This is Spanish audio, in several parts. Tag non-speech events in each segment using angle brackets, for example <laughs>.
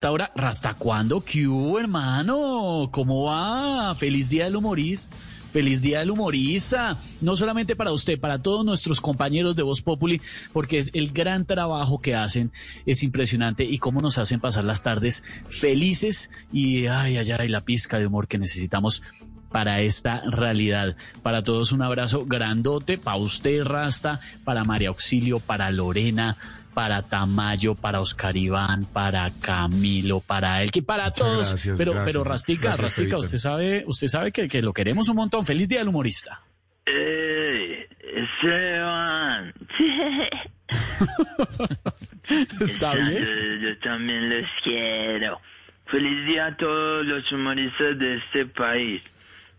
Ahora, ¿hasta cuándo? ¿Qué hermano? ¿Cómo va? Feliz Día del Humorista. Feliz Día del Humorista. No solamente para usted, para todos nuestros compañeros de Voz Populi, porque es el gran trabajo que hacen es impresionante y cómo nos hacen pasar las tardes felices y, ay, ay, ay, la pizca de humor que necesitamos para esta realidad. Para todos un abrazo grandote, para usted, Rasta, para María Auxilio, para Lorena, para Tamayo, para Oscar Iván, para Camilo, para él, que para todos. gracias, pero, gracias. pero Rastica, Gracias, Rastica, usted sabe, usted sabe que, que lo queremos un montón. Feliz día del humorista. ¡Ey! Esteban. <laughs> Está bien. Yo, yo también los quiero. Feliz día a todos los humoristas de este país.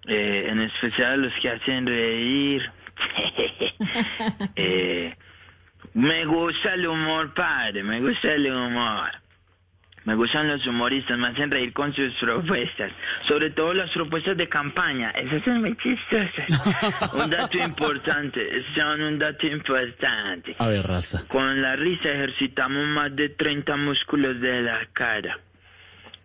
Eh, en especial a los que hacen reír. <laughs> Eh, me gusta el humor, padre. Me gusta el humor. Me gustan los humoristas, me hacen reír con sus propuestas, sobre todo las propuestas de campaña, esas son muy chistosas. <laughs> un dato importante, son un dato importante. A ver, Rasta. Con la risa ejercitamos más de 30 músculos de la cara.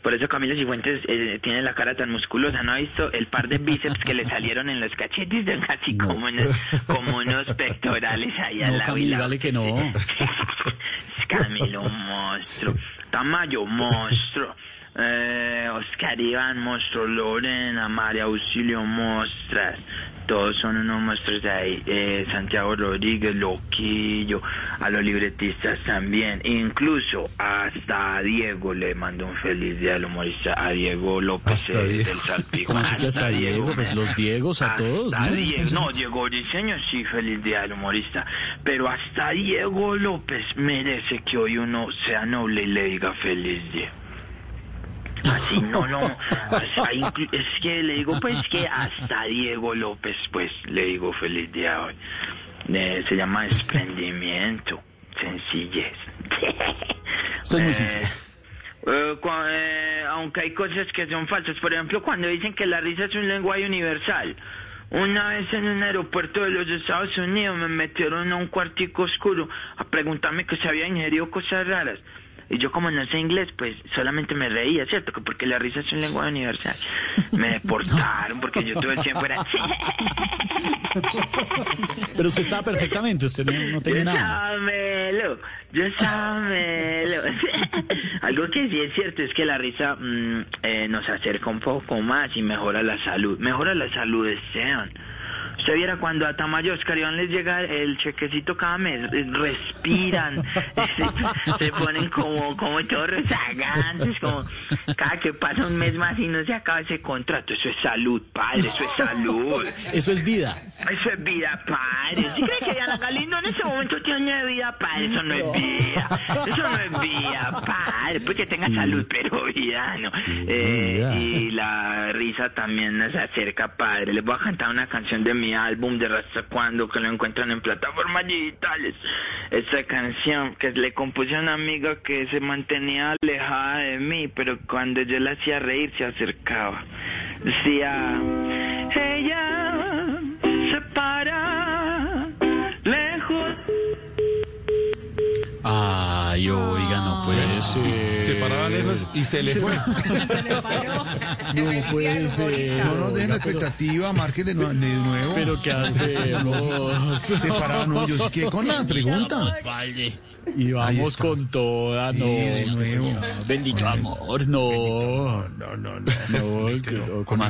Por eso Camilo Cifuentes eh, tiene la cara tan musculosa. ¿No ha visto el par de bíceps que le salieron en los cachetes? Casi No. como, unos, como unos pectorales ahí al No, lado. y Camilo, lado. dale que no. <laughs> Camilo, monstruo. Tamayo, monstruo. Eh, Oscar Iván, monstruo. Lorena, María Auxilio, monstras. Todos son unos monstruos ahí. Eh, Santiago Rodríguez, Loquillo. A los libretistas también. Incluso hasta a Diego le mando un feliz día al humorista. A Diego López Hasta eh, Diego. del Salpico. ¿Cómo así que hasta Diego? Pues los Diegos a todos, Hasta ¿no? Diego- no, Diego Diseño sí, feliz día del humorista. Pero hasta Diego López merece que hoy uno sea noble y le diga feliz día. Así no, no. <laughs> es que le digo, pues que hasta Diego López, pues le digo feliz día hoy. Eh, se llama desprendimiento, sencillez. <laughs> Esto es muy Eh, eh, cua- eh, aunque hay cosas que son falsas. Por ejemplo, cuando dicen que la risa es un lenguaje universal. Una vez en un aeropuerto de los Estados Unidos me metieron a un cuartico oscuro a preguntarme que se había ingerido cosas raras. Y yo como no sé inglés, pues solamente me reía, ¿cierto? Que porque la risa es un lenguaje universal. Me <laughs> deportaron porque yo todo el tiempo era... Pero usted estaba perfectamente, usted no, no tenía Yo nada. yo estaba melo. <laughs> Algo que sí es cierto es que la risa mm, eh, nos acerca un poco más y mejora la salud. Mejora la salud, Esteban. Usted viera cuando a Tamayo y Oscar Iván les llega el chequecito cada mes, respiran, se, <laughs> <laughs> se ponen como, como todos rezagantes, como cada que pasa un mes más y no se acaba ese contrato. Eso es salud, padre, eso es salud. Eso es vida. Eso es vida, padre. ¿Sí cree que Diana Galindo en ese momento tiene vida, padre? Eso no es vida. Eso no es vida, padre. Pues que tenga salud, pero vida no. Eh, vida. y la risa también nos acerca, padre. Les voy a cantar una canción de mi álbum de Rasta Cuando, que lo encuentran en plataformas digitales. Esta canción que le compuse a una amiga que se mantenía alejada de mí, pero cuando yo la hacía reír se acercaba. Decía, para lejos. Ay, oiga, no puede ser. Se paraba lejos y se le fue. No puede ser. No nos dejen la expectativa, marquen de, nue- de nuevo. Pero ¿qué hacemos? Se paraba, no, yo sí que con la pregunta. Y Ahí vamos está. con toda, no. Sí, de nuevo. Bendito amor, no. No, no, no. No, que- ¿cómo